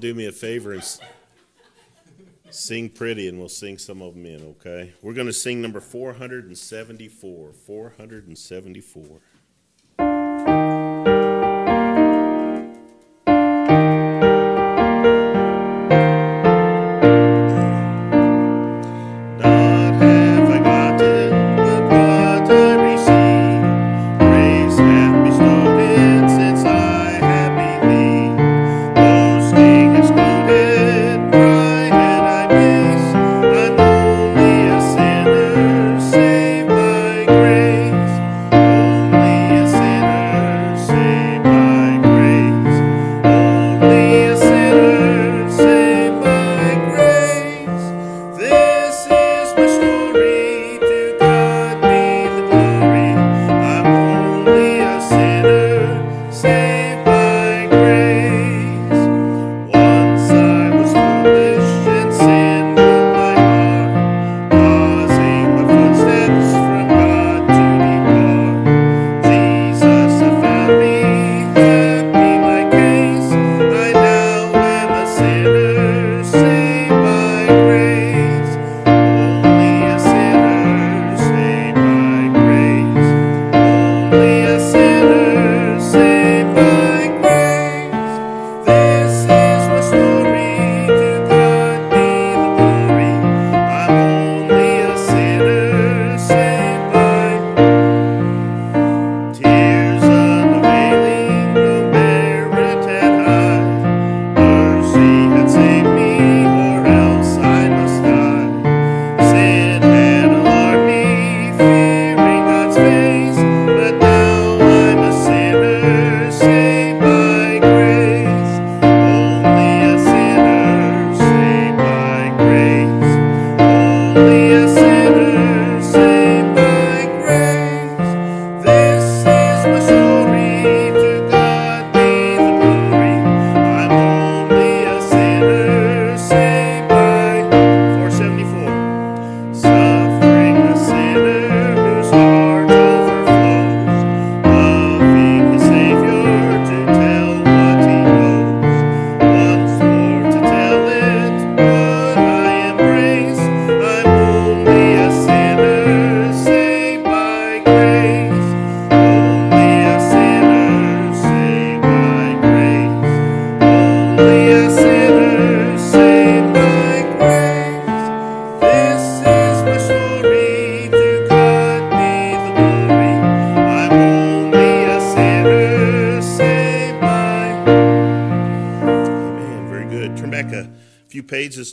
Do me a favor and sing pretty, and we'll sing some of them in, okay? We're going to sing number 474. 474.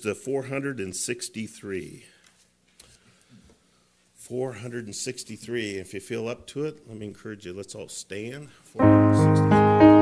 To 463. 463. If you feel up to it, let me encourage you. Let's all stand. 463.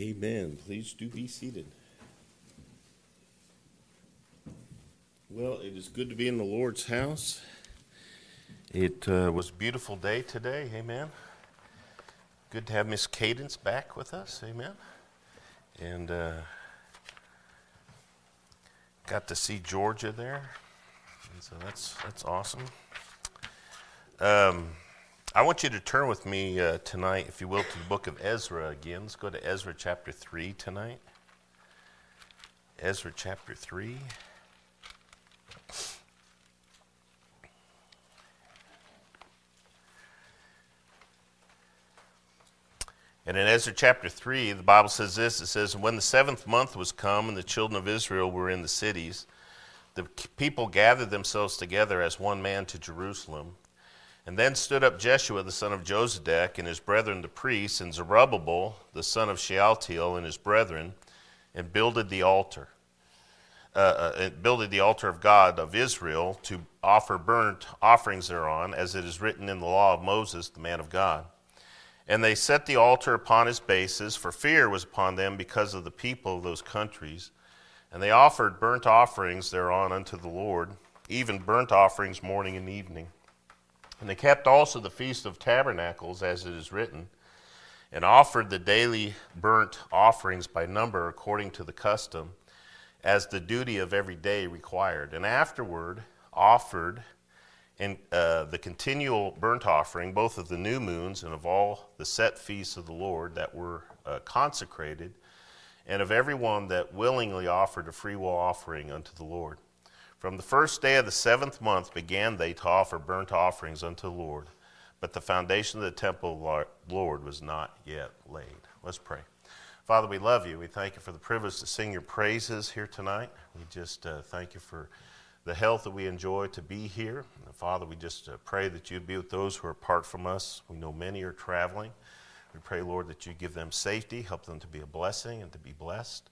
Amen. Please do be seated. Well, it is good to be in the Lord's house. It uh, was a beautiful day today. Amen. Good to have Miss Cadence back with us. Amen. And uh, got to see Georgia there. And so that's that's awesome. Um, I want you to turn with me uh, tonight, if you will, to the book of Ezra again. Let's go to Ezra chapter 3 tonight. Ezra chapter 3. And in Ezra chapter 3, the Bible says this it says, When the seventh month was come, and the children of Israel were in the cities, the people gathered themselves together as one man to Jerusalem. And then stood up Jeshua the son of Jozadak and his brethren the priests, and Zerubbabel the son of Shealtiel and his brethren, and builded the altar. Uh, uh, builded the altar of God of Israel to offer burnt offerings thereon, as it is written in the law of Moses, the man of God. And they set the altar upon his bases, for fear was upon them because of the people of those countries. And they offered burnt offerings thereon unto the Lord, even burnt offerings morning and evening. And they kept also the Feast of Tabernacles, as it is written, and offered the daily burnt offerings by number according to the custom, as the duty of every day required. And afterward offered in, uh, the continual burnt offering, both of the new moons and of all the set feasts of the Lord that were uh, consecrated, and of every one that willingly offered a freewill offering unto the Lord. From the first day of the seventh month began they to offer burnt offerings unto the Lord, but the foundation of the temple of the Lord was not yet laid. Let's pray. Father, we love you. We thank you for the privilege to sing your praises here tonight. We just uh, thank you for the health that we enjoy to be here. And Father, we just uh, pray that you'd be with those who are apart from us. We know many are traveling. We pray, Lord, that you give them safety, help them to be a blessing and to be blessed.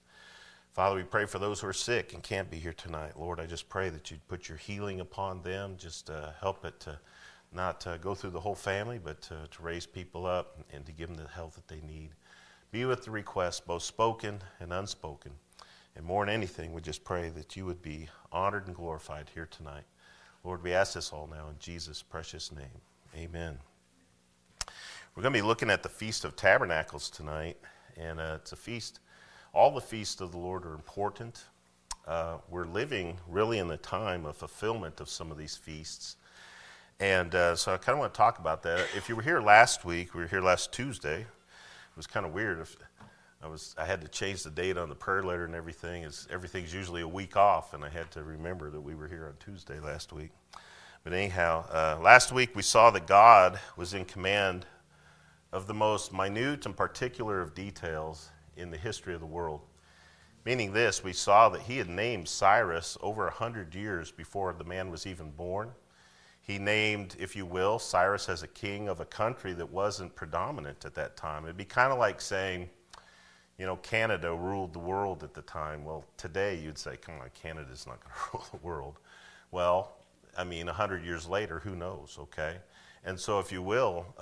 Father, we pray for those who are sick and can't be here tonight. Lord, I just pray that you'd put your healing upon them. Just uh, help it to not uh, go through the whole family, but to, to raise people up and to give them the health that they need. Be with the requests, both spoken and unspoken. And more than anything, we just pray that you would be honored and glorified here tonight. Lord, we ask this all now in Jesus' precious name. Amen. We're going to be looking at the Feast of Tabernacles tonight, and uh, it's a feast all the feasts of the Lord are important. Uh, we're living really in the time of fulfillment of some of these feasts. And uh, so I kind of want to talk about that. If you were here last week, we were here last Tuesday. It was kind of weird. I was, I had to change the date on the prayer letter and everything. It's, everything's usually a week off, and I had to remember that we were here on Tuesday last week. But anyhow, uh, last week we saw that God was in command of the most minute and particular of details in the history of the world. Meaning this, we saw that he had named Cyrus over a hundred years before the man was even born. He named, if you will, Cyrus as a king of a country that wasn't predominant at that time. It'd be kind of like saying, you know, Canada ruled the world at the time. Well, today you'd say, come on, Canada's not going to rule the world. Well, I mean, 100 years later, who knows, okay? And so, if you will, uh,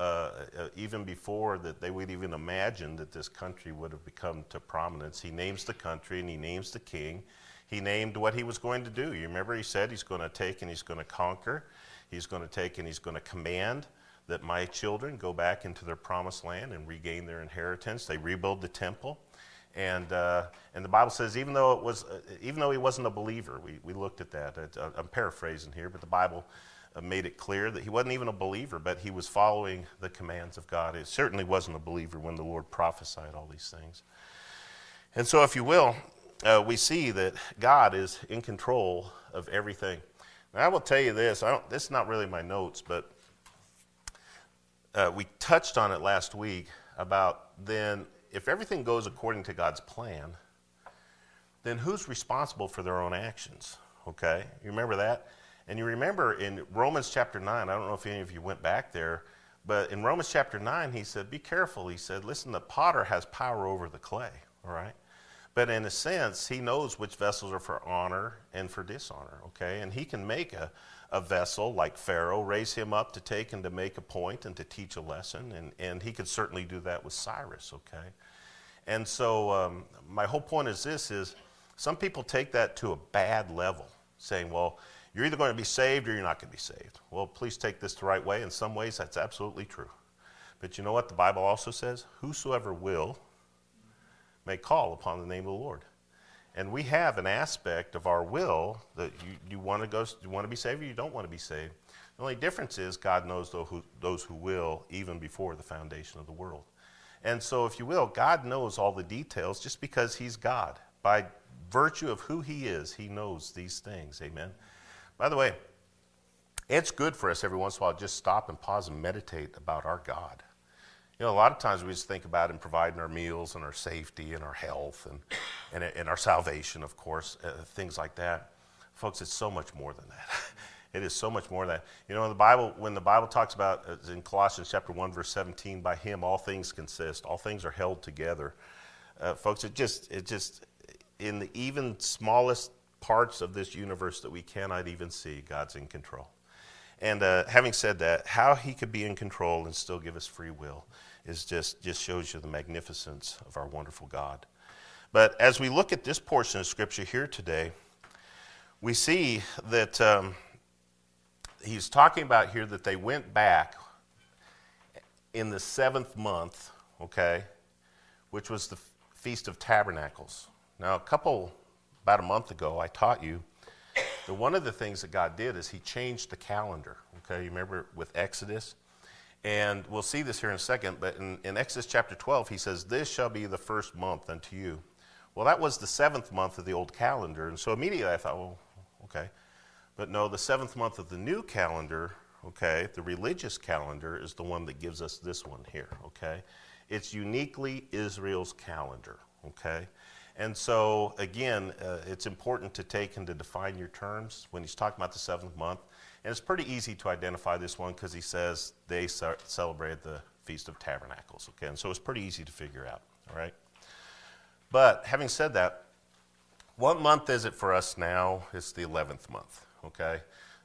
uh, even before that they would even imagine that this country would have become to prominence, he names the country and he names the king. He named what he was going to do. You remember he said he's going to take and he's going to conquer. He's going to take and he's going to command that my children go back into their promised land and regain their inheritance. They rebuild the temple. And, uh, and the Bible says, even though, it was, uh, even though he wasn't a believer, we, we looked at that. Uh, I'm paraphrasing here, but the Bible made it clear that he wasn't even a believer, but he was following the commands of God. He certainly wasn't a believer when the Lord prophesied all these things. And so, if you will, uh, we see that God is in control of everything. Now, I will tell you this I don't, this is not really my notes, but uh, we touched on it last week about then if everything goes according to God's plan, then who's responsible for their own actions? Okay? You remember that? And you remember in Romans chapter 9, I don't know if any of you went back there, but in Romans chapter 9, he said, Be careful. He said, Listen, the potter has power over the clay, all right? But in a sense, he knows which vessels are for honor and for dishonor, okay? And he can make a, a vessel like Pharaoh, raise him up to take and to make a point and to teach a lesson. And, and he could certainly do that with Cyrus, okay? And so um, my whole point is this is some people take that to a bad level, saying, well, you're either going to be saved or you're not going to be saved. Well, please take this the right way. In some ways, that's absolutely true. But you know what the Bible also says? Whosoever will may call upon the name of the Lord. And we have an aspect of our will that you, you want to go, you want to be saved or you don't want to be saved. The only difference is God knows those who, those who will even before the foundation of the world. And so, if you will, God knows all the details just because He's God. By virtue of who He is, He knows these things. Amen. By the way, it's good for us every once in a while to just stop and pause and meditate about our God. You know, a lot of times we just think about Him providing our meals and our safety and our health and, and, and our salvation, of course, uh, things like that. Folks, it's so much more than that. it is so much more than that. You know, in the Bible, when the Bible talks about, uh, in Colossians chapter 1, verse 17, by Him all things consist, all things are held together. Uh, folks, it just, it just, in the even smallest parts of this universe that we cannot even see, God's in control. And uh, having said that, how He could be in control and still give us free will is just, just shows you the magnificence of our wonderful God. But as we look at this portion of Scripture here today, we see that um, he's talking about here that they went back in the seventh month, okay, which was the Feast of Tabernacles. Now, a couple, about a month ago, I taught you that one of the things that God did is he changed the calendar, okay? You remember with Exodus? And we'll see this here in a second, but in, in Exodus chapter 12, he says, This shall be the first month unto you. Well, that was the seventh month of the old calendar. And so immediately I thought, well, okay. But no, the seventh month of the new calendar, okay, the religious calendar is the one that gives us this one here, okay? It's uniquely Israel's calendar, okay? And so, again, uh, it's important to take and to define your terms when he's talking about the seventh month. And it's pretty easy to identify this one because he says they celebrated the Feast of Tabernacles. Okay, and so it's pretty easy to figure out. All right. But having said that, what month is it for us now? It's the 11th month. Okay.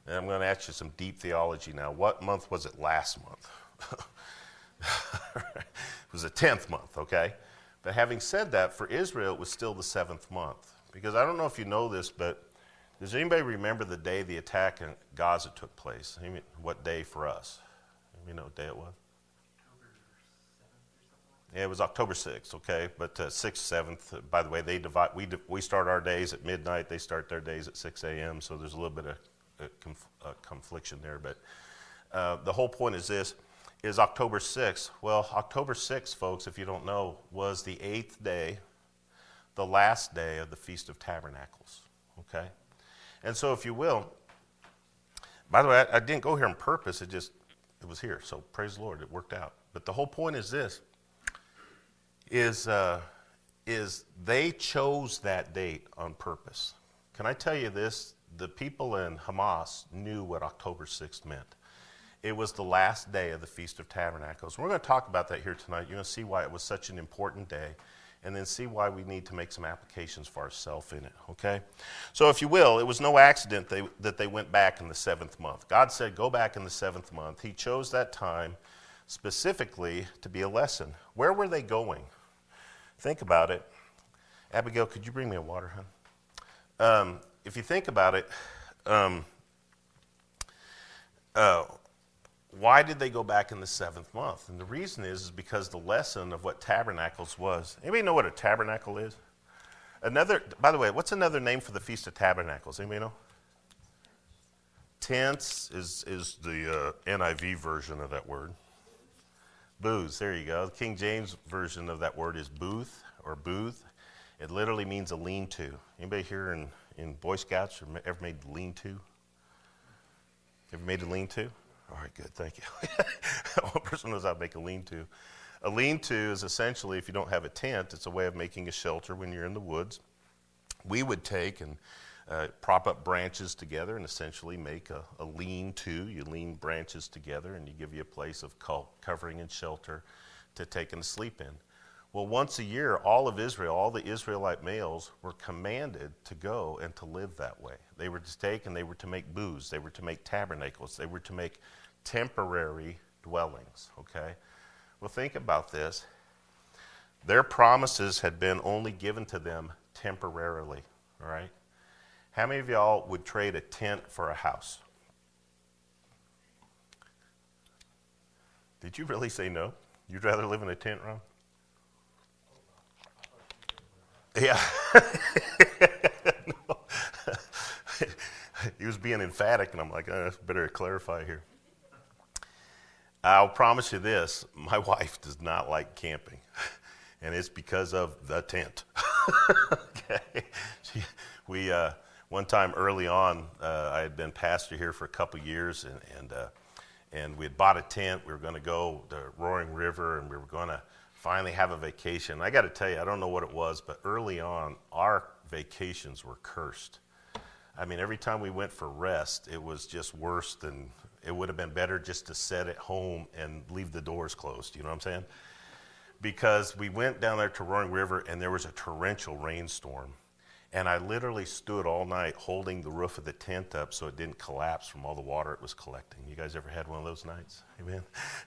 And I'm going to ask you some deep theology now. What month was it last month? it was the 10th month. Okay. But having said that, for Israel, it was still the seventh month. Because I don't know if you know this, but does anybody remember the day the attack in Gaza took place? What day for us? You know what day it was? Yeah, it was October 6th, okay? But uh, 6th, 7th, uh, by the way, they divide, we, we start our days at midnight, they start their days at 6 a.m., so there's a little bit of uh, conf, uh, confliction there. But uh, the whole point is this is October 6th. Well, October 6th, folks, if you don't know, was the eighth day, the last day of the Feast of Tabernacles, okay? And so, if you will, by the way, I, I didn't go here on purpose. It just it was here. So praise the Lord, it worked out. But the whole point is this: is uh, is they chose that date on purpose. Can I tell you this? The people in Hamas knew what October 6th meant. It was the last day of the Feast of Tabernacles. We're going to talk about that here tonight. You're going to see why it was such an important day and then see why we need to make some applications for ourselves in it, okay? So, if you will, it was no accident they, that they went back in the seventh month. God said, Go back in the seventh month. He chose that time specifically to be a lesson. Where were they going? Think about it. Abigail, could you bring me a water, hon? Um, if you think about it, um, uh, why did they go back in the seventh month? And the reason is, is because the lesson of what tabernacles was. Anybody know what a tabernacle is? Another, by the way, what's another name for the Feast of Tabernacles? Anybody know? Tents is, is the uh, NIV version of that word. Booths, there you go. The King James version of that word is booth or booth. It literally means a lean to. Anybody here in, in Boy Scouts ever made lean to? Ever made a lean to? All right, good, thank you. One person knows how to make a lean to. A lean to is essentially, if you don't have a tent, it's a way of making a shelter when you're in the woods. We would take and uh, prop up branches together and essentially make a, a lean to. You lean branches together and you give you a place of covering and shelter to take and sleep in. Well, once a year, all of Israel, all the Israelite males were commanded to go and to live that way. They were to take and they were to make booths, they were to make tabernacles, they were to make temporary dwellings, okay? Well, think about this. Their promises had been only given to them temporarily, all right? How many of y'all would trade a tent for a house? Did you really say no? You'd rather live in a tent, Ron? Yeah. he was being emphatic, and I'm like, oh, better clarify here. I'll promise you this my wife does not like camping, and it's because of the tent. okay. She, we, uh, one time early on, uh, I had been pastor here for a couple years, and, and, uh, and we had bought a tent. We were going to go to Roaring River, and we were going to finally have a vacation. I got to tell you, I don't know what it was, but early on, our vacations were cursed. I mean, every time we went for rest, it was just worse than it would have been better just to sit at home and leave the doors closed. You know what I'm saying? Because we went down there to Roaring River and there was a torrential rainstorm. And I literally stood all night holding the roof of the tent up so it didn't collapse from all the water it was collecting. You guys ever had one of those nights? Amen?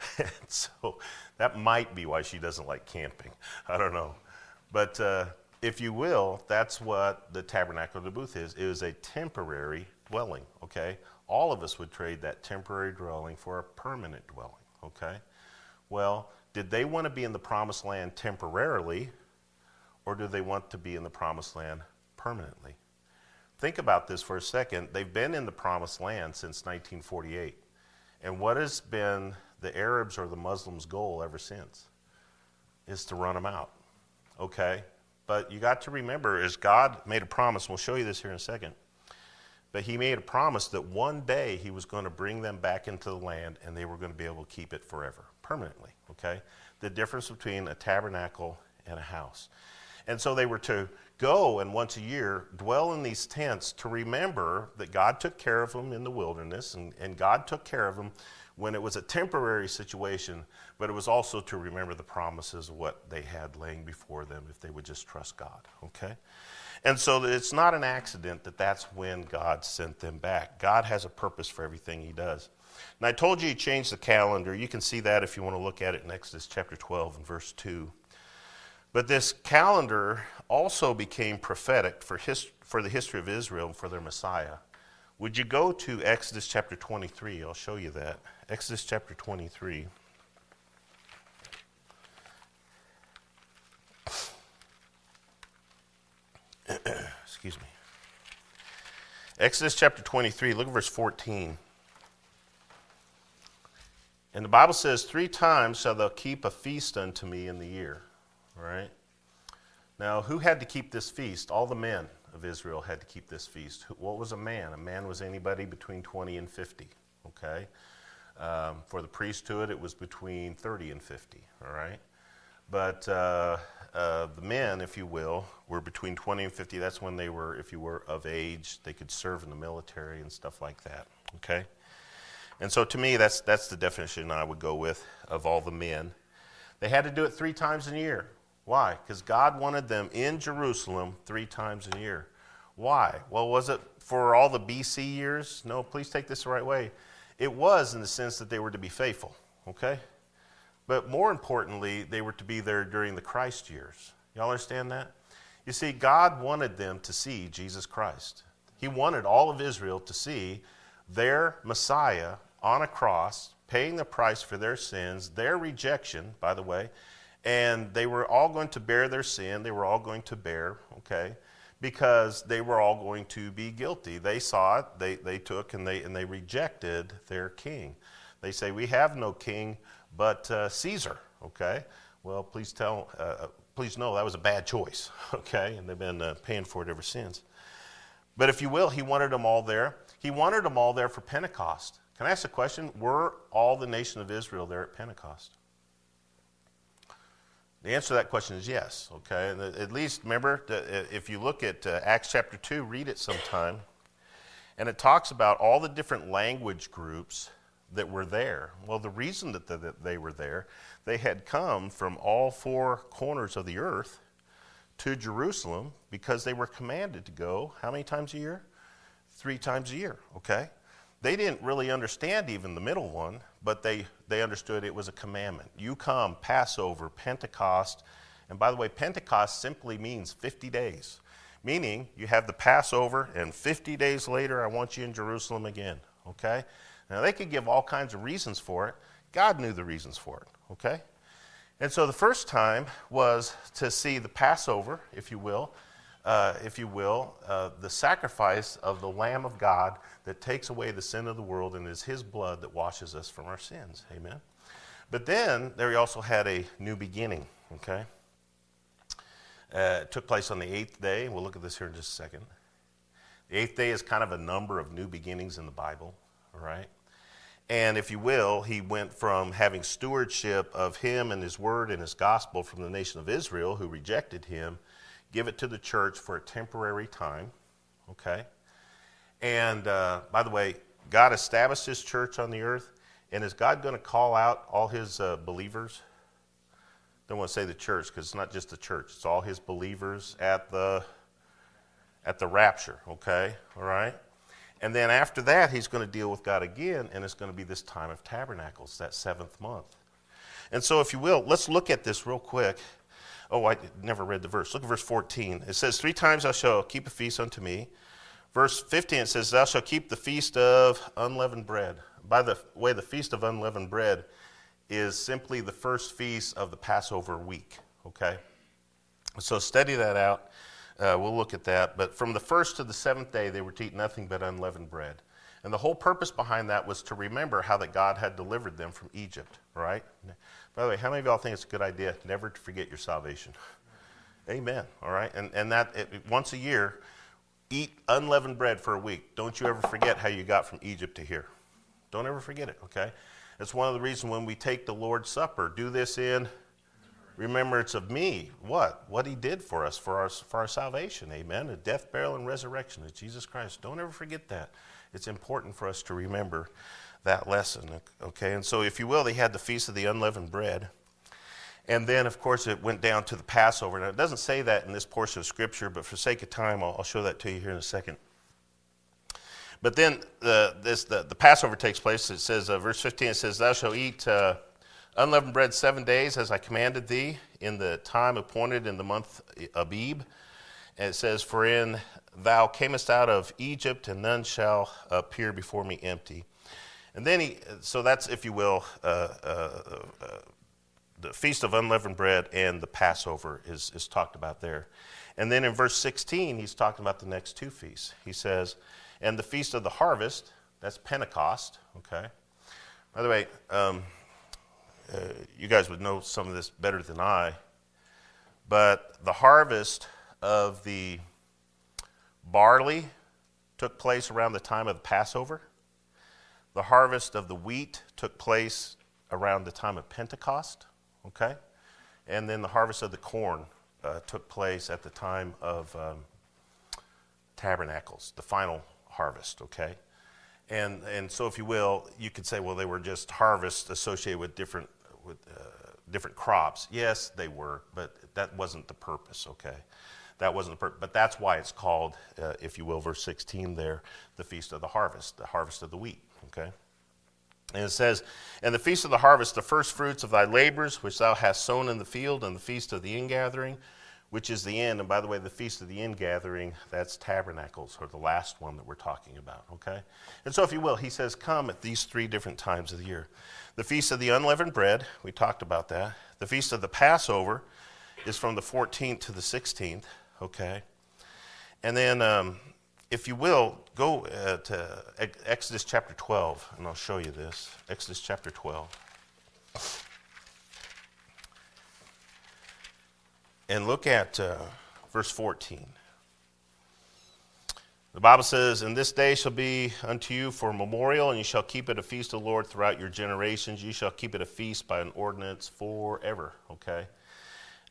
so that might be why she doesn't like camping. I don't know. But uh, if you will, that's what the tabernacle of the booth is. It is a temporary dwelling, okay? All of us would trade that temporary dwelling for a permanent dwelling, okay? Well, did they want to be in the promised land temporarily, or do they want to be in the promised land permanently? Think about this for a second. They've been in the promised land since 1948. And what has been the Arabs or the Muslims' goal ever since? Is to run them out. Okay? But you got to remember, is God made a promise, we'll show you this here in a second but he made a promise that one day he was going to bring them back into the land and they were going to be able to keep it forever, permanently. Okay? The difference between a tabernacle and a house. And so they were to go and once a year dwell in these tents to remember that God took care of them in the wilderness and, and God took care of them when it was a temporary situation, but it was also to remember the promises of what they had laying before them if they would just trust God. Okay? And so it's not an accident that that's when God sent them back. God has a purpose for everything He does. And I told you He changed the calendar. You can see that if you want to look at it in Exodus chapter 12 and verse 2. But this calendar also became prophetic for, for the history of Israel and for their Messiah. Would you go to Exodus chapter 23? I'll show you that. Exodus chapter 23. Excuse me. Exodus chapter 23, look at verse 14. And the Bible says, Three times shall thou keep a feast unto me in the year. All right? Now, who had to keep this feast? All the men of Israel had to keep this feast. What was a man? A man was anybody between 20 and 50. Okay? Um, for the priesthood, it was between 30 and 50. All right? But uh, uh, the men, if you will, were between 20 and 50. That's when they were, if you were of age, they could serve in the military and stuff like that. Okay? And so to me, that's, that's the definition I would go with of all the men. They had to do it three times a year. Why? Because God wanted them in Jerusalem three times a year. Why? Well, was it for all the BC years? No, please take this the right way. It was in the sense that they were to be faithful, okay? But more importantly, they were to be there during the Christ years. Y'all understand that? You see, God wanted them to see Jesus Christ. He wanted all of Israel to see their Messiah on a cross, paying the price for their sins, their rejection, by the way, and they were all going to bear their sin. They were all going to bear, okay, because they were all going to be guilty. They saw it, they, they took, and they, and they rejected their king. They say, We have no king but uh, Caesar, okay? Well, please tell, uh, please know that was a bad choice, okay? And they've been uh, paying for it ever since. But if you will, he wanted them all there. He wanted them all there for Pentecost. Can I ask a question? Were all the nation of Israel there at Pentecost? The answer to that question is yes, okay? And at least remember, if you look at uh, Acts chapter 2, read it sometime, and it talks about all the different language groups that were there. Well, the reason that, the, that they were there, they had come from all four corners of the earth to Jerusalem because they were commanded to go how many times a year? Three times a year, okay? They didn't really understand even the middle one, but they, they understood it was a commandment. You come, Passover, Pentecost, and by the way, Pentecost simply means 50 days, meaning you have the Passover, and 50 days later, I want you in Jerusalem again, okay? Now, they could give all kinds of reasons for it. God knew the reasons for it, okay? And so the first time was to see the Passover, if you will, uh, if you will, uh, the sacrifice of the Lamb of God that takes away the sin of the world and is His blood that washes us from our sins. Amen. But then there he also had a new beginning, okay? Uh, it took place on the eighth day. We'll look at this here in just a second. The eighth day is kind of a number of new beginnings in the Bible, right? And if you will, he went from having stewardship of him and his word and his gospel from the nation of Israel, who rejected him, give it to the church for a temporary time. Okay? And uh, by the way, God established his church on the earth. And is God going to call out all his uh, believers? Don't want to say the church because it's not just the church, it's all his believers at the at the rapture, okay? All right? And then after that, he's going to deal with God again, and it's going to be this time of tabernacles, that seventh month. And so, if you will, let's look at this real quick. Oh, I never read the verse. Look at verse 14. It says, Three times thou shalt keep a feast unto me. Verse 15, it says, Thou shalt keep the feast of unleavened bread. By the way, the feast of unleavened bread is simply the first feast of the Passover week, okay? So study that out. Uh, we'll look at that. But from the first to the seventh day, they were to eat nothing but unleavened bread. And the whole purpose behind that was to remember how that God had delivered them from Egypt, right? By the way, how many of y'all think it's a good idea never to forget your salvation? Amen. All right. And, and that it, once a year, eat unleavened bread for a week. Don't you ever forget how you got from Egypt to here. Don't ever forget it, okay? It's one of the reasons when we take the Lord's Supper, do this in remembrance of me. What? What he did for us, for our, for our salvation. Amen. The death, burial, and resurrection of Jesus Christ. Don't ever forget that. It's important for us to remember that lesson. Okay, and so if you will, they had the Feast of the Unleavened Bread. And then, of course, it went down to the Passover. Now, it doesn't say that in this portion of Scripture, but for sake of time, I'll, I'll show that to you here in a second. But then the, this, the, the Passover takes place. It says, uh, verse 15, it says, Thou shalt eat uh, unleavened bread seven days as I commanded thee in the time appointed in the month Abib. And it says, For in thou camest out of Egypt, and none shall appear before me empty. And then he, so that's, if you will, uh, uh, uh, the Feast of Unleavened Bread and the Passover is, is talked about there. And then in verse 16, he's talking about the next two feasts. He says, And the Feast of the Harvest, that's Pentecost, okay? By the way, um, uh, you guys would know some of this better than I, but the harvest of the barley took place around the time of the Passover. The harvest of the wheat took place around the time of Pentecost. Okay? and then the harvest of the corn uh, took place at the time of um, tabernacles, the final harvest, okay? And, and so, if you will, you could say, well, they were just harvests associated with different, with, uh, different crops. Yes, they were, but that wasn't the purpose, okay? That wasn't the purpose. But that's why it's called, uh, if you will, verse 16 there, the Feast of the Harvest, the harvest of the wheat, okay? And it says, And the feast of the harvest, the first fruits of thy labors, which thou hast sown in the field, and the feast of the ingathering, which is the end. And by the way, the feast of the Ingathering, that's tabernacles, or the last one that we're talking about, okay? And so, if you will, he says, Come at these three different times of the year. The feast of the unleavened bread, we talked about that. The feast of the Passover is from the 14th to the 16th, okay? And then um, if you will, go uh, to Exodus chapter 12, and I'll show you this. Exodus chapter 12. And look at uh, verse 14. The Bible says, And this day shall be unto you for a memorial, and you shall keep it a feast of the Lord throughout your generations. You shall keep it a feast by an ordinance forever. Okay?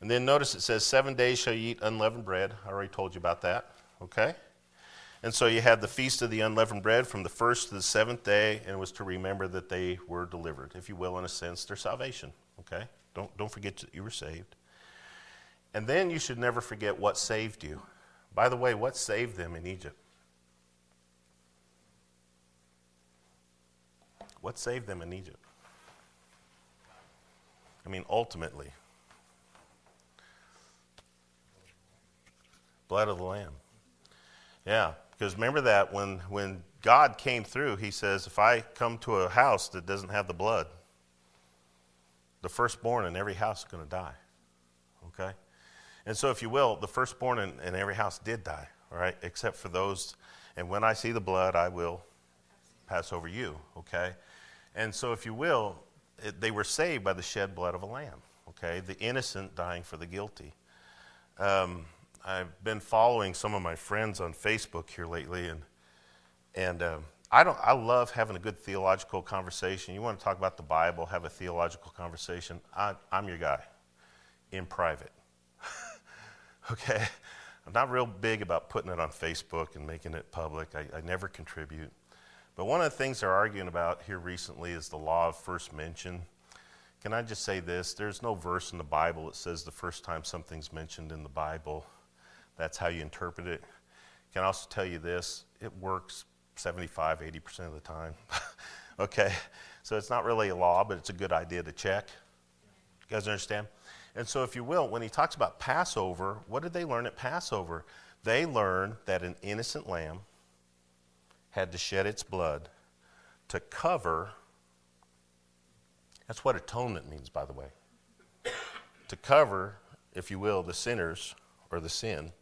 And then notice it says, Seven days shall you eat unleavened bread. I already told you about that. Okay? And so you had the feast of the unleavened bread from the first to the seventh day, and it was to remember that they were delivered, if you will, in a sense, their salvation. Okay? Don't, don't forget that you were saved. And then you should never forget what saved you. By the way, what saved them in Egypt? What saved them in Egypt? I mean, ultimately, blood of the Lamb. Yeah, because remember that when, when God came through, he says, if I come to a house that doesn't have the blood, the firstborn in every house is going to die. Okay? And so, if you will, the firstborn in, in every house did die, all right, except for those. And when I see the blood, I will pass over you, okay? And so, if you will, it, they were saved by the shed blood of a lamb, okay? The innocent dying for the guilty. Um, I've been following some of my friends on Facebook here lately, and and um, I don't. I love having a good theological conversation. You want to talk about the Bible, have a theological conversation. I, I'm your guy, in private. Okay, I'm not real big about putting it on Facebook and making it public. I, I never contribute. But one of the things they're arguing about here recently is the law of first mention. Can I just say this? There's no verse in the Bible that says the first time something's mentioned in the Bible that's how you interpret it. Can I also tell you this it works 75, 80% of the time. okay? So it's not really a law, but it's a good idea to check. You guys understand? And so, if you will, when he talks about Passover, what did they learn at Passover? They learned that an innocent lamb had to shed its blood to cover. That's what atonement means, by the way. to cover, if you will, the sinners or the sin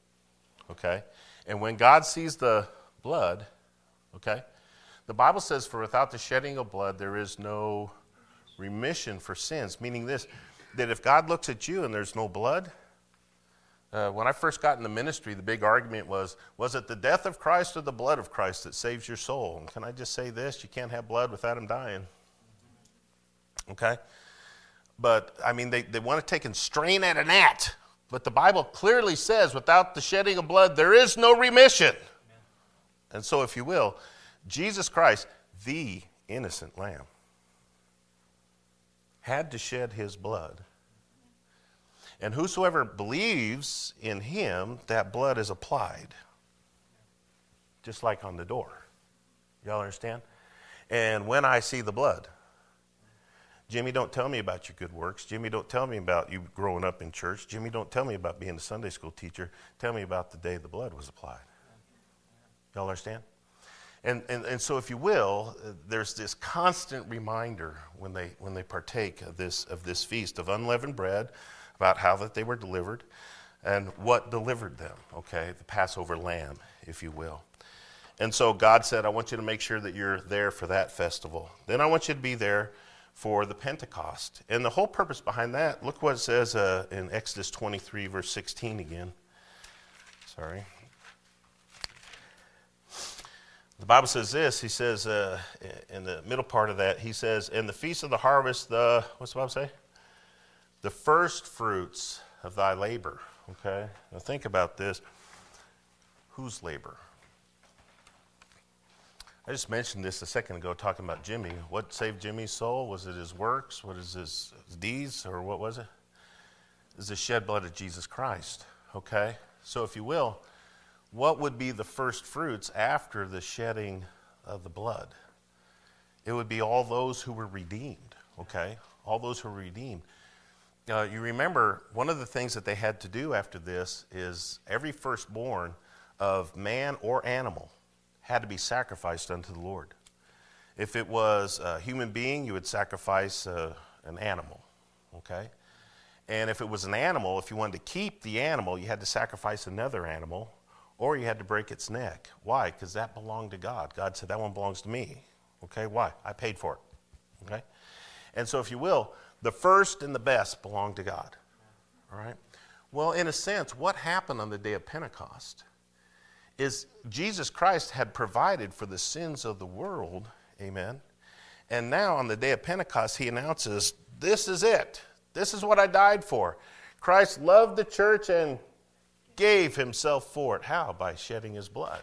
okay? And when God sees the blood, okay, the Bible says, For without the shedding of blood, there is no remission for sins, meaning this, that if God looks at you and there's no blood, uh, when I first got in the ministry, the big argument was was it the death of Christ or the blood of Christ that saves your soul? And can I just say this? You can't have blood without him dying. Okay? But, I mean, they, they want to take and strain at a gnat. But the Bible clearly says without the shedding of blood, there is no remission. And so, if you will, Jesus Christ, the innocent lamb, had to shed his blood. And whosoever believes in him, that blood is applied. Just like on the door. Y'all understand? And when I see the blood, Jimmy, don't tell me about your good works. Jimmy, don't tell me about you growing up in church. Jimmy, don't tell me about being a Sunday school teacher. Tell me about the day the blood was applied. Y'all understand? And, and, and so, if you will, there's this constant reminder when they, when they partake of this, of this feast of unleavened bread about how that they were delivered and what delivered them, okay? The Passover lamb, if you will. And so God said, I want you to make sure that you're there for that festival. Then I want you to be there for the Pentecost. And the whole purpose behind that, look what it says uh, in Exodus 23, verse 16 again. Sorry. The Bible says this. He says uh, in the middle part of that, he says, "In the feast of the harvest, the what's the Bible say? the first fruits of thy labor. Okay? Now think about this. Whose labor? I just mentioned this a second ago talking about Jimmy. What saved Jimmy's soul? Was it his works? What is his, deeds? Or what was it? Is the shed blood of Jesus Christ. Okay? So, if you will, what would be the first fruits after the shedding of the blood? It would be all those who were redeemed. Okay? All those who were redeemed. Uh, you remember one of the things that they had to do after this is every firstborn of man or animal had to be sacrificed unto the Lord. If it was a human being, you would sacrifice uh, an animal, okay? And if it was an animal, if you wanted to keep the animal, you had to sacrifice another animal or you had to break its neck. Why? Because that belonged to God. God said, That one belongs to me. Okay? Why? I paid for it. Okay? And so, if you will, the first and the best belong to God. All right? Well, in a sense, what happened on the day of Pentecost? is Jesus Christ had provided for the sins of the world. Amen. And now on the day of Pentecost, he announces, This is it. This is what I died for. Christ loved the church and gave himself for it. How? By shedding his blood.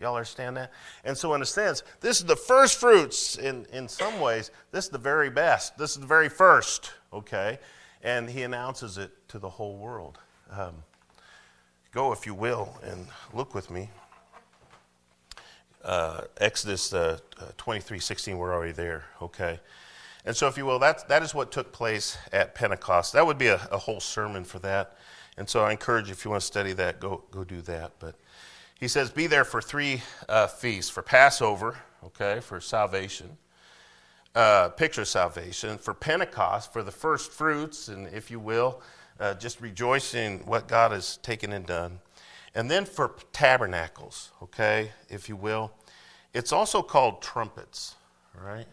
Y'all understand that? And so, in a sense, this is the first fruits. In, in some ways, this is the very best. This is the very first, okay? And he announces it to the whole world. Um, Go, if you will, and look with me. Uh, Exodus uh, uh, 23 16, we're already there, okay? And so, if you will, that, that is what took place at Pentecost. That would be a, a whole sermon for that. And so, I encourage you, if you want to study that, go, go do that. But he says, Be there for three uh, feasts for Passover, okay, for salvation, uh, picture salvation, for Pentecost, for the first fruits, and if you will, uh, just rejoicing what God has taken and done. And then for tabernacles, okay, if you will, it's also called trumpets, right?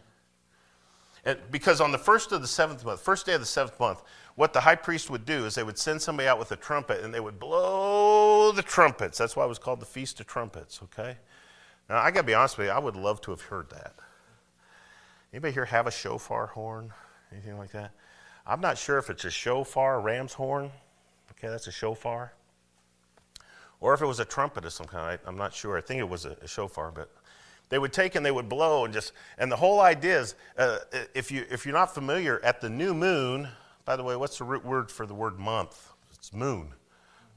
And because on the first of the seventh month, first day of the seventh month, what the high priest would do is they would send somebody out with a trumpet and they would blow the trumpets. That's why it was called the Feast of Trumpets, okay? Now, I got to be honest with you, I would love to have heard that. Anybody here have a shofar horn? Anything like that? I'm not sure if it's a shofar, ram's horn. Okay, that's a shofar. Or if it was a trumpet of some kind. I, am not sure. I think it was a, a, shofar, but they would take and they would blow and just, and the whole idea is uh, if, you, if you're not familiar, at the new moon, by the way, what's the root word for the word month? It's moon.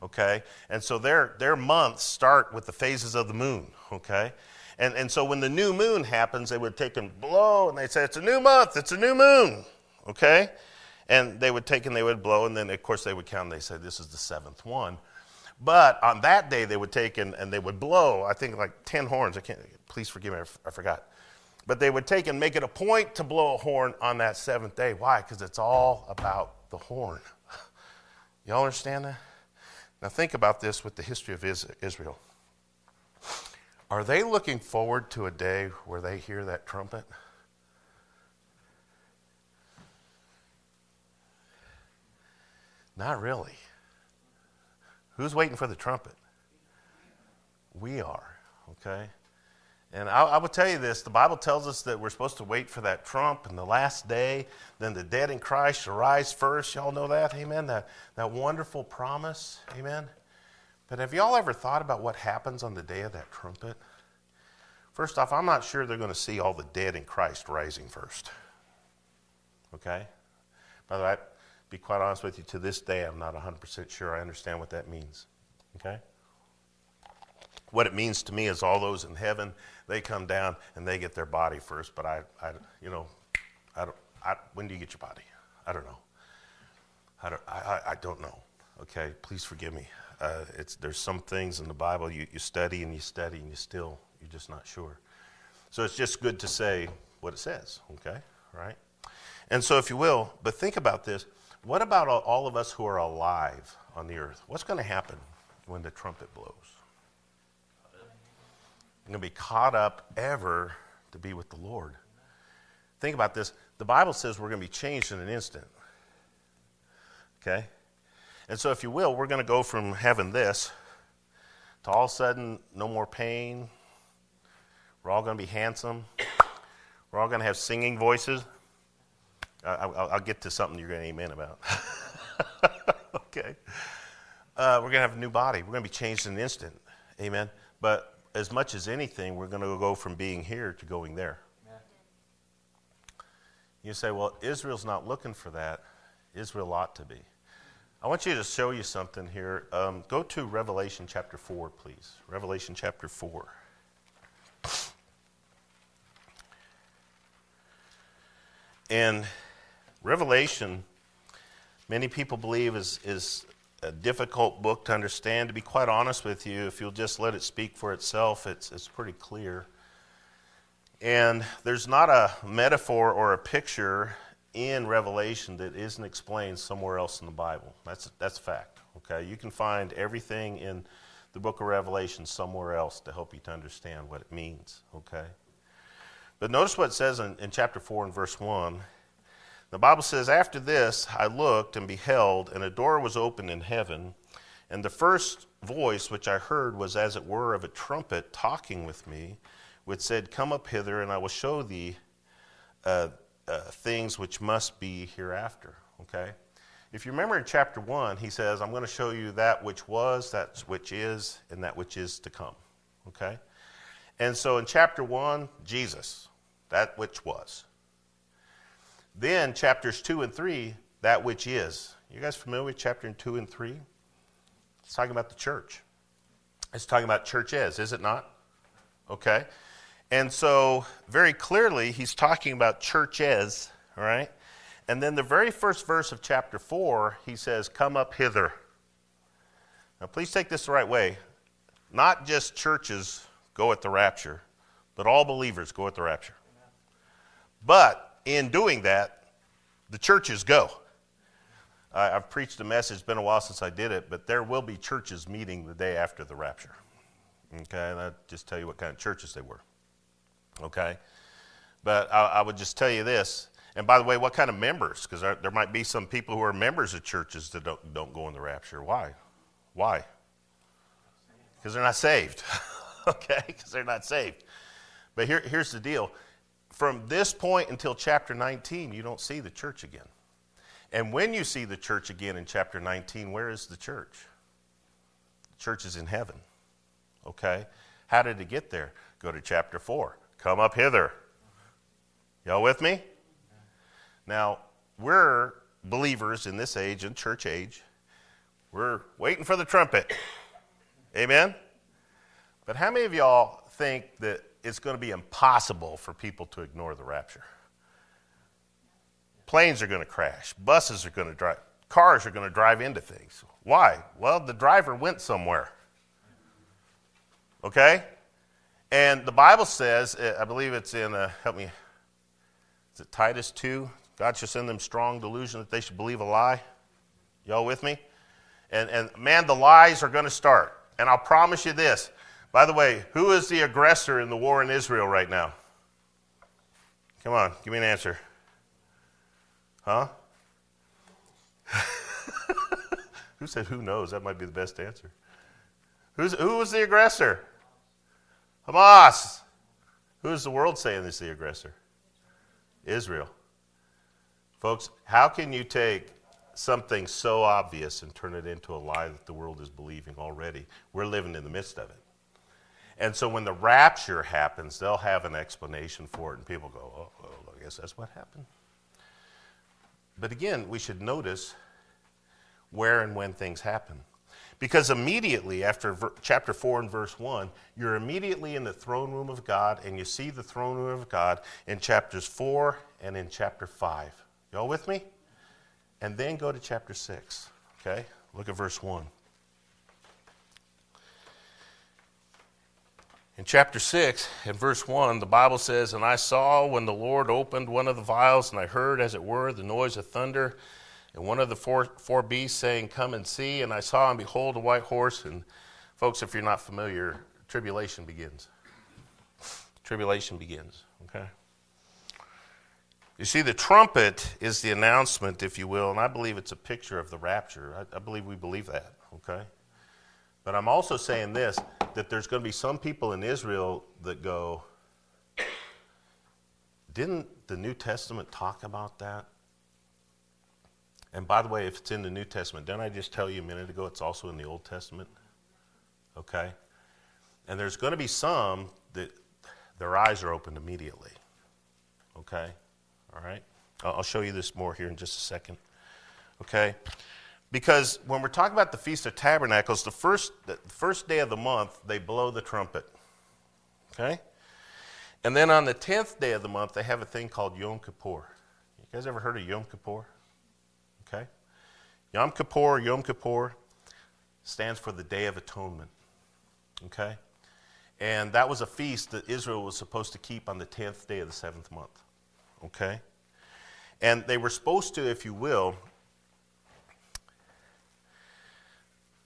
Okay? And so their, their months start with the phases of the moon. Okay? And, and so when the new moon happens, they would take and blow and they'd say, It's a new month, it's a new moon. Okay? And they would take and they would blow, and then, of course, they would count and they say, This is the seventh one. But on that day, they would take and, and they would blow, I think like 10 horns. I can't, please forgive me, I, forgot. But they would take and make it a point to blow a horn on that seventh day. Why? Because it's all about the horn. Y'all understand that? Now, think about this with the history of Israel. Are they looking forward to a day where they hear that trumpet? Not really. Who's waiting for the trumpet? We are, okay? And I, I, will tell you this the Bible tells us that we're supposed to wait for that trump and the last day, then the dead in Christ shall rise first. Y'all know that? Amen? That, that wonderful promise. Amen? But have y'all ever thought about what happens on the day of that trumpet? First off, I'm not sure they're going to see all the dead in Christ rising first. Okay? By the way, be quite honest with you, to this day, I'm not 100% sure I understand what that means. Okay? What it means to me is all those in heaven, they come down and they get their body first. But I, I you know, I don't, I, when do you get your body? I don't know. I don't, I, I don't know. Okay? Please forgive me. Uh, it's, there's some things in the Bible you, you study and you study and you still, you're just not sure. So it's just good to say what it says, okay? Right? And so, if you will, but think about this what about all of us who are alive on the earth? What's going to happen when the trumpet blows? Going to be caught up ever to be with the Lord. Think about this. The Bible says we're going to be changed in an instant. Okay? And so, if you will, we're going to go from having this to all of a sudden no more pain. We're all going to be handsome. We're all going to have singing voices. I'll, I'll, get to something you're going to amen about. okay. Uh, we're going to have a new body. We're going to be changed in an instant. Amen. But as much as anything, we're going to go from being here to going there. You say, well, Israel's not looking for that. Israel ought to be. I want you to show you something here. Um, go to Revelation chapter 4, please. Revelation chapter 4. And Revelation, many people believe, is, is a difficult book to understand. To be quite honest with you, if you'll just let it speak for itself, it's, it's pretty clear. And there's not a metaphor or a picture in Revelation that isn't explained somewhere else in the Bible. That's, that's fact. Okay? You can find everything in the book of Revelation somewhere else to help you to understand what it means. Okay? But notice what it says in, in chapter 4 and verse 1. The Bible says, After this I looked and beheld, and a door was opened in heaven. And the first voice which I heard was as it were of a trumpet talking with me, which said, Come up hither, and I will show thee uh, uh, things which must be hereafter. Okay? If you remember in chapter 1, he says, I'm going to show you that which was, that which is, and that which is to come. Okay? And so in chapter 1, Jesus, that which was. Then chapters 2 and 3, that which is. You guys familiar with chapter 2 and 3? It's talking about the church. It's talking about church is, is it not? Okay. And so, very clearly, he's talking about church as, all right? And then the very first verse of chapter 4, he says, Come up hither. Now, please take this the right way. Not just churches go at the rapture, but all believers go at the rapture. But in doing that, the churches go. I, have preached a message, it's been a while since I did it, but there will be churches meeting the day after the rapture. Okay, and I'll just tell you what kind of churches they were. Okay, but I, I would just tell you this. And by the way, what kind of members? Because there, there might be some people who are members of churches that don't, don't go in the rapture. Why? Why? Because they're not saved. okay? Because they're not saved. But here, here's the deal from this point until chapter 19, you don't see the church again. And when you see the church again in chapter 19, where is the church? The church is in heaven. Okay? How did it get there? Go to chapter 4. Come up hither. Y'all with me? Now, we're believers in this age, and church age. We're waiting for the trumpet. Amen? But how many of y'all think that it's going to be impossible for people to ignore the rapture? Planes are going to crash, buses are going to drive, cars are going to drive into things. Why? Well, the driver went somewhere. Okay? And the Bible says, uh, I believe it's in, uh, help me, is it Titus 2? God shall send them strong delusion that they should believe a lie. Y'all with me? And, and man, the lies are going to start. And I'll promise you this by the way, who is the aggressor in the war in Israel right now? Come on, give me an answer. Huh? who said who knows? That might be the best answer. Who's, who was the aggressor? Hamas. Who is the world saying is the aggressor? Israel. Folks, how can you take something so obvious and turn it into a lie that the world is believing already? We're living in the midst of it. And so when the rapture happens, they'll have an explanation for it, and people go, oh, oh, I guess that's what happened. But again, we should notice where and when things happen. Because immediately after ver- chapter 4 and verse 1, you're immediately in the throne room of God, and you see the throne room of God in chapters 4 and in chapter 5. Y'all with me? And then go to chapter 6. Okay? Look at verse 1. In chapter 6, in verse 1, the Bible says, And I saw when the Lord opened one of the vials, and I heard, as it were, the noise of thunder, and one of the four, four beasts saying, Come and see. And I saw, and behold, a white horse. And folks, if you're not familiar, tribulation begins. Tribulation begins, okay? You see, the trumpet is the announcement, if you will, and I believe it's a picture of the rapture. I, I believe we believe that, okay? But I'm also saying this that there's going to be some people in Israel that go, Didn't the New Testament talk about that? And by the way, if it's in the New Testament, didn't I just tell you a minute ago it's also in the Old Testament? Okay? And there's going to be some that their eyes are opened immediately. Okay? All right? I'll show you this more here in just a second. Okay? Because when we're talking about the Feast of Tabernacles, the first, the first day of the month, they blow the trumpet. Okay? And then on the 10th day of the month, they have a thing called Yom Kippur. You guys ever heard of Yom Kippur? Okay? Yom Kippur, Yom Kippur stands for the Day of Atonement. Okay? And that was a feast that Israel was supposed to keep on the 10th day of the seventh month. Okay? And they were supposed to, if you will,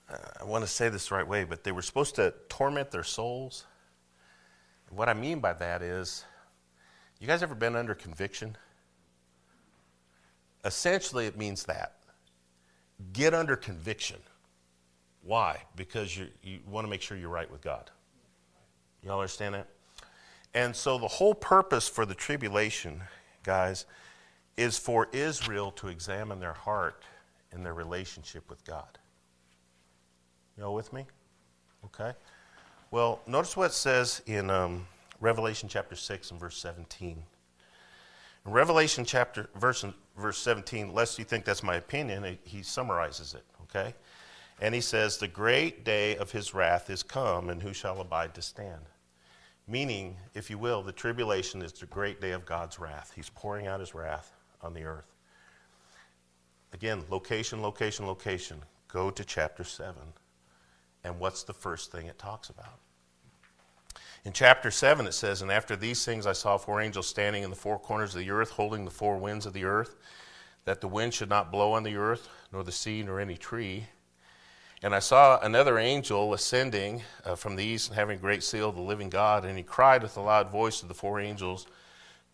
uh, I want to say this the right way, but they were supposed to torment their souls. what I mean by that is, you guys ever been under conviction? Essentially, it means that. Get under conviction. Why? Because you, you want to make sure you're right with God. Y'all understand that? And so the whole purpose for the tribulation, guys, is for Israel to examine their heart and their relationship with God. Y'all with me? Okay. Well, notice what it says in um, Revelation chapter 6 and verse 17. In Revelation chapter verse verse 17, lest you think that's my opinion, he summarizes it, okay? And he says, The great day of his wrath is come, and who shall abide to stand? Meaning, if you will, the tribulation is the great day of God's wrath. He's pouring out his wrath on the earth. Again, location, location, location. Go to chapter 7. And what's the first thing it talks about? In chapter 7, it says, And after these things I saw four angels standing in the four corners of the earth, holding the four winds of the earth, that the wind should not blow on the earth, nor the sea, nor any tree. And I saw another angel ascending uh, from the east and having a great seal of the living God, and he cried with a loud voice to the four angels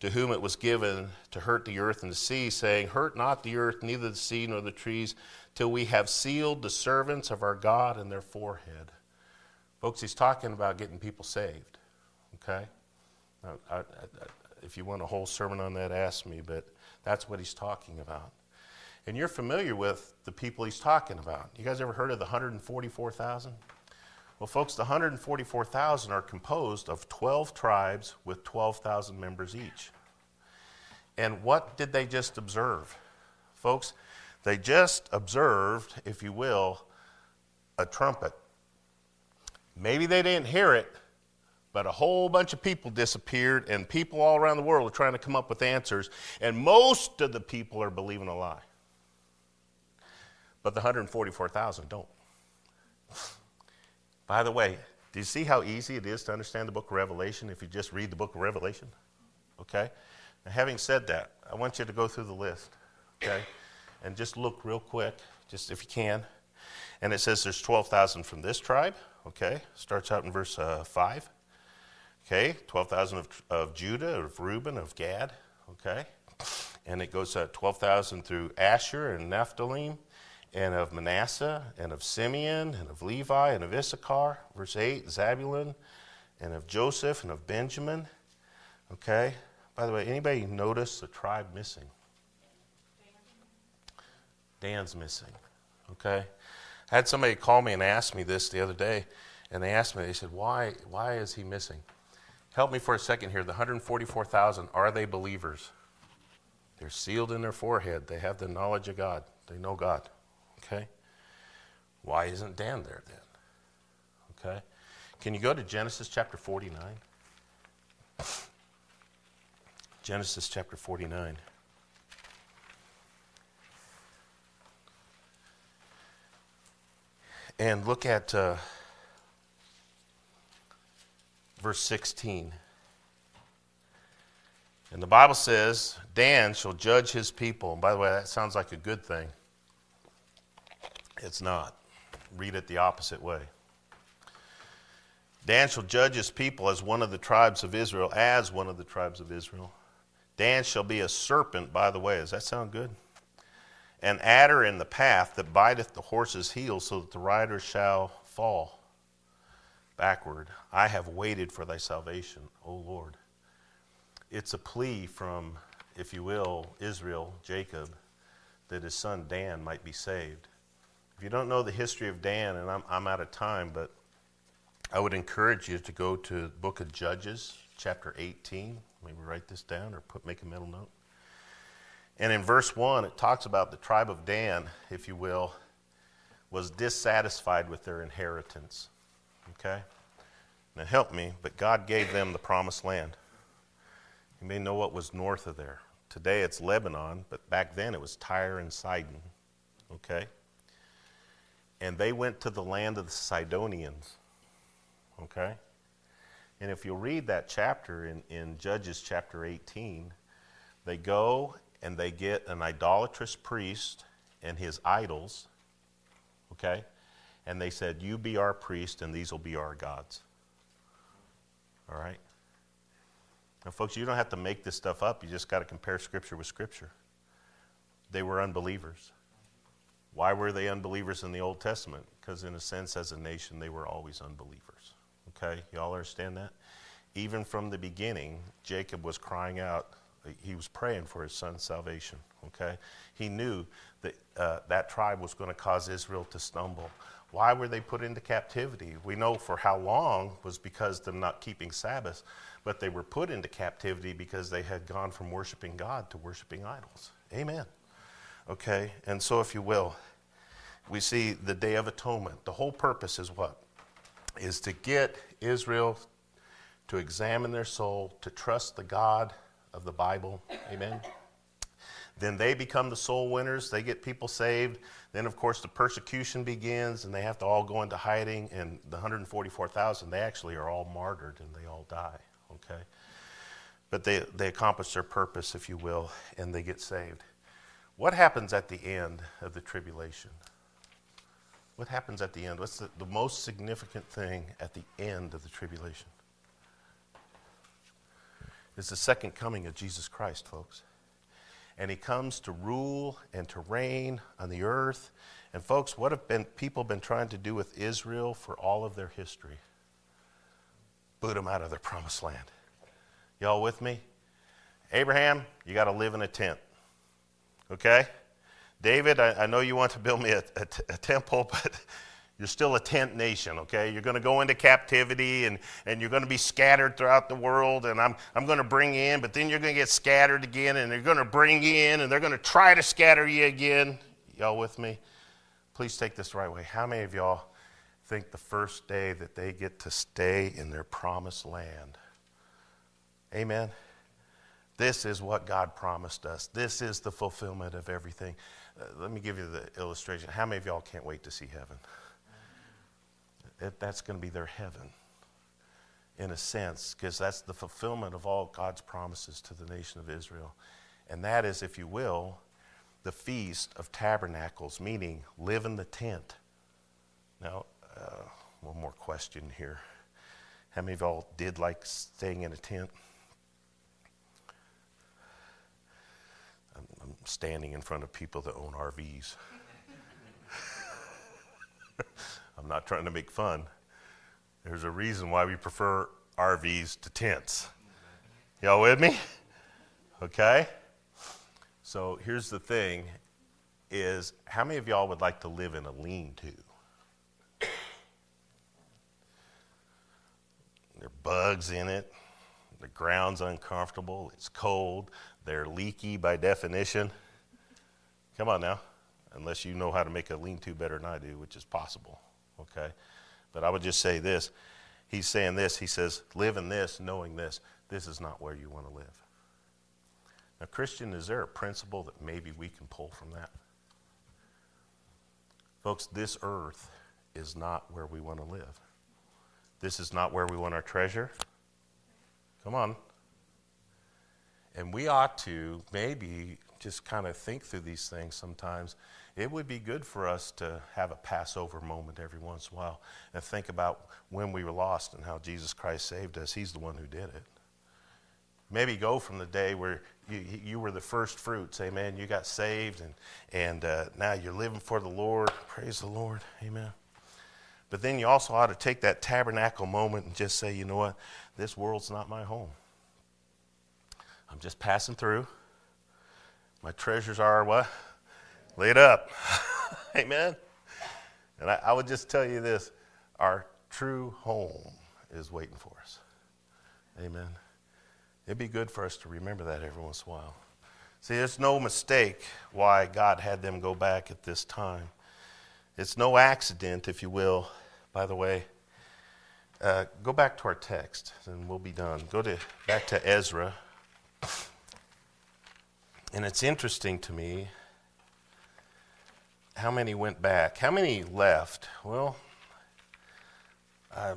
to whom it was given to hurt the earth and the sea, saying, Hurt not the earth, neither the sea nor the trees, till we have sealed the servants of our God in their forehead. Folks, he's talking about getting people saved. Okay? I, I, if you want a whole sermon on that, ask me, but that's what he's talking about. And you're familiar with the people he's talking about. You guys ever heard of the 144,000? Well, folks, the 144,000 are composed of 12 tribes with 12,000 members each. And what did they just observe? Folks, they just observed, if you will, a trumpet. Maybe they didn't hear it, but a whole bunch of people disappeared, and people all around the world are trying to come up with answers, and most of the people are believing a lie. But the 144,000 don't. By the way, do you see how easy it is to understand the book of Revelation if you just read the book of Revelation? Okay? Now, having said that, I want you to go through the list, okay? And just look real quick, just if you can. And it says there's 12,000 from this tribe, okay? Starts out in verse uh, 5. Okay, 12,000 of, of Judah, of Reuben, of Gad, okay? And it goes uh, 12,000 through Asher and Naphtali, and of Manasseh, and of Simeon, and of Levi, and of Issachar. Verse 8, Zabulon, and of Joseph, and of Benjamin. Okay? By the way, anybody notice the tribe missing? Dan's missing. Okay? I had somebody call me and ask me this the other day, and they asked me, they said, why, why is he missing? Help me for a second here. The 144,000, are they believers? They're sealed in their forehead. They have the knowledge of God. They know God. Okay? Why isn't Dan there then? Okay? Can you go to Genesis chapter 49? Genesis chapter 49. And look at uh, verse 16. And the Bible says, Dan shall judge his people. And by the way, that sounds like a good thing. It's not. Read it the opposite way. Dan shall judge his people as one of the tribes of Israel, as one of the tribes of Israel. Dan shall be a serpent, by the way. Does that sound good? An adder in the path that biteth the horse's heel, so that the rider shall fall backward. I have waited for thy salvation, O Lord. It's a plea from, if you will, Israel, Jacob, that his son Dan might be saved. If you don't know the history of Dan, and I'm, I'm out of time, but I would encourage you to go to the book of Judges, chapter 18. Maybe write this down or put, make a mental note. And in verse 1, it talks about the tribe of Dan, if you will, was dissatisfied with their inheritance. Okay? Now help me, but God gave them the promised land. You may know what was north of there. Today it's Lebanon, but back then it was Tyre and Sidon. Okay? And they went to the land of the Sidonians. Okay? And if you'll read that chapter in, in Judges chapter 18, they go and they get an idolatrous priest and his idols, okay? And they said, You be our priest, and these will be our gods. All right? Now, folks, you don't have to make this stuff up. You just got to compare Scripture with Scripture. They were unbelievers. Why were they unbelievers in the Old Testament? Because, in a sense, as a nation, they were always unbelievers. Okay? Y'all understand that? Even from the beginning, Jacob was crying out, he was praying for his son's salvation. Okay, he knew that uh, that tribe was going to cause Israel to stumble. Why were they put into captivity? We know for how long was because them not keeping Sabbath, but they were put into captivity because they had gone from worshiping God to worshiping idols. Amen. Okay, and so if you will, we see the Day of Atonement. The whole purpose is what? Is to get Israel to examine their soul, to trust the God of the Bible. Amen. Then they become the soul winners. They get people saved. Then, of course, the persecution begins, and they have to all go into hiding. And the 144,000, they actually are all martyred and they all die. Okay? But they, they accomplish their purpose, if you will, and they get saved. What happens at the end of the tribulation? What happens at the end? What's the, the most significant thing at the end of the tribulation? is the second coming of Jesus Christ, folks. And he comes to rule and to reign on the earth. And folks, what have been, people been trying to do with Israel for all of their history? Boot them out of their promised land. Y'all with me? Abraham, you got to live in a tent. Okay? David, I, I, know you want to build me a, temple, but you're still a tent nation, okay? You're going to go into captivity and, and you're going to be scattered throughout the world, and I'm, I'm going to bring you in, but then you're going to get scattered again, and they're going to bring you in, and they're going to try to scatter you again. Y'all with me? Please take this the right way. How many of y'all think the first day that they get to stay in their promised land? Amen? This is what God promised us. This is the fulfillment of everything. Uh, let me give you the illustration. How many of y'all can't wait to see heaven? that that's going to be their heaven in a sense, because that's the fulfillment of all God's promises to the nation of Israel. And that is, if you will, the Feast of Tabernacles, meaning live in the tent. Now, uh, one more question here. How many of y'all did like staying in a tent? I'm, I'm standing in front of people that own RVs. I'm not trying to make fun. There's a reason why we prefer RVs to tents. Y'all with me? Okay? So here's the thing is how many of y'all would like to live in a lean-to? There are bugs in it. The ground's uncomfortable. It's cold. They're leaky by definition. Come on now. Unless you know how to make a lean to better than I do, which is possible okay? But I would just say this. He's saying this. He says, live in this, knowing this. This is not where you want to live. Now, Christian, is there a principle that maybe we can pull from that? Folks, this earth is not where we want to live. This is not where we want our treasure. Come on. And we ought to maybe just kind of think through these things sometimes it would be good for us to have a Passover moment every once in a while and think about when we were lost and how Jesus Christ saved us. He's the one who did it. Maybe go from the day where you, you were the first fruits, amen. You got saved and, and uh, now you're living for the Lord. Praise the Lord, amen. But then you also ought to take that tabernacle moment and just say, you know what? This world's not my home. I'm just passing through. My treasures are what? Laid up. Amen. And I, I would just tell you this our true home is waiting for us. Amen. It'd be good for us to remember that every once in a while. See, there's no mistake why God had them go back at this time. It's no accident, if you will. By the way, uh, go back to our text, and we'll be done. Go to back to Ezra, and it's interesting to me how many went back. How many left? Well,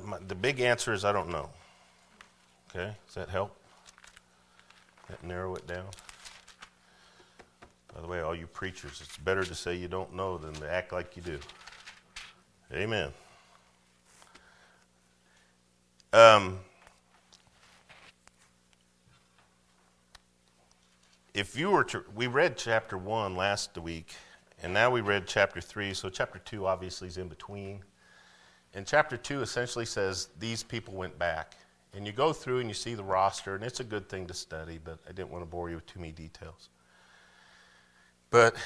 my, the big answer is I don't know. Okay, does that help? That narrow it down. By the way, all you preachers, it's better to say you don't know than to act like you do. Amen. Um, if you were to, we read chapter 1 last week, and now we read chapter 3, so chapter 2 obviously is in between. And chapter 2 essentially says these people went back. And you go through and you see the roster, and it's a good thing to study, but I didn't want to bore you with too many details. But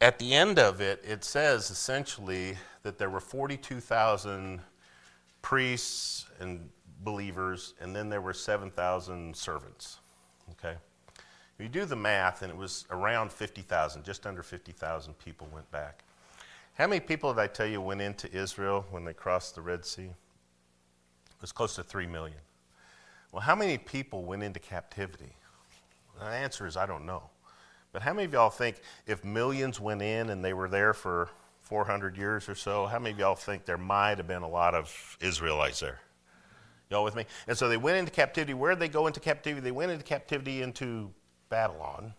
at the end of it, it says essentially that there were 42,000 priests and believers, and then there were 7,000 servants. Okay? You do the math, and it was around 50,000, just under 50,000 people went back. How many people did I tell you went into Israel when they crossed the Red Sea? It was close to 3 million. Well, how many people went into captivity? The answer is I don't know. But how many of y'all think if millions went in and they were there for 400 years or so, how many of y'all think there might have been a lot of Israelites there? Y'all with me? And so they went into captivity. Where did they go into captivity? They went into captivity into Babylon.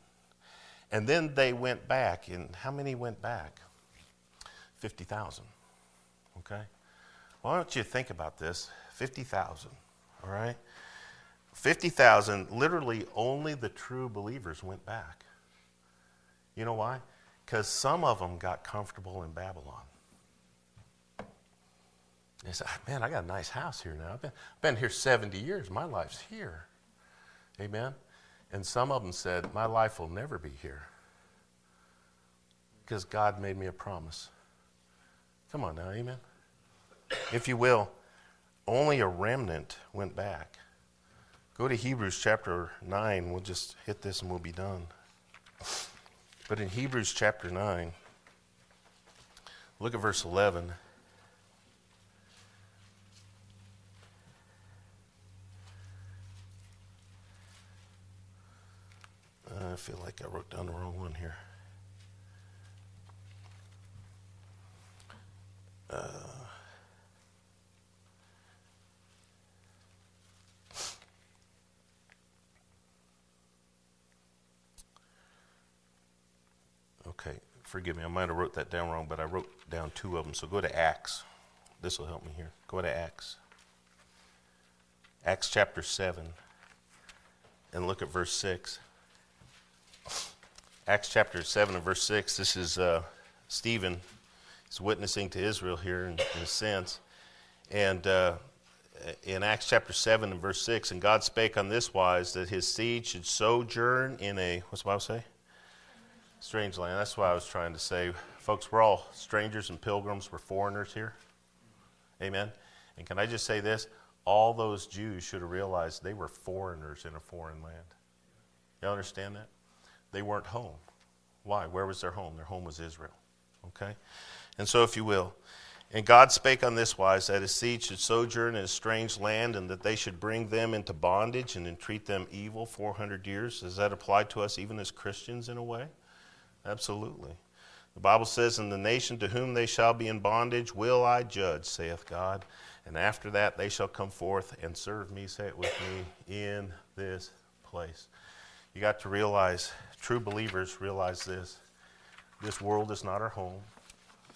And then they went back. And how many went back? 50,000. Okay? Why don't you think about this? 50,000. All right? 50,000, literally only the true believers went back. You know why? Because some of them got comfortable in Babylon. They said, ah, Man, I got a nice house here now. I've been, I've been here 70 years. My life's here. Amen? And some of them said, My life will never be here because God made me a promise. Come on now, amen? If you will, only a remnant went back. Go to Hebrews chapter 9. We'll just hit this and we'll be done. But in Hebrews chapter 9, look at verse 11. I feel like I wrote down the wrong one here. Uh, Okay, forgive me. I might have wrote that down wrong, but I wrote down two of them. So go to Acts. This will help me here. Go to Acts. Acts chapter 7. And look at verse 6. Acts chapter 7 and verse 6. This is uh, Stephen. He's witnessing to Israel here in, in a sense. And uh, in Acts chapter 7 and verse 6, and God spake on this wise that his seed should sojourn in a, what's the Bible say? Strange land. That's what I was trying to say. Folks, we're all strangers and pilgrims. We're foreigners here. Amen. And can I just say this? All those Jews should have realized they were foreigners in a foreign land. You understand that? They weren't home. Why? Where was their home? Their home was Israel. Okay? And so, if you will, and God spake on this wise that his seed should sojourn in a strange land, and that they should bring them into bondage and entreat them evil 400 years. Does that apply to us even as Christians in a way? Absolutely. The Bible says, In the nation to whom they shall be in bondage will I judge, saith God. And after that they shall come forth and serve me, say it with me, in this place. You got to realize, true believers realize this. This world is not our home.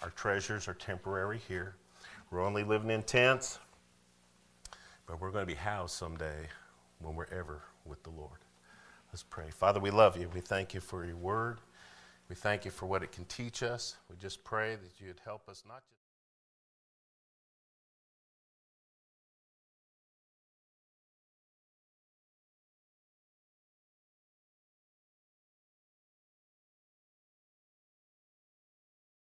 Our treasures are temporary here. We're only living in tents, but we're going to be housed someday when we're ever with the Lord. Let's pray. Father, we love you. We thank you for your word. We thank you for what it can teach us. We just pray that you'd help us not just.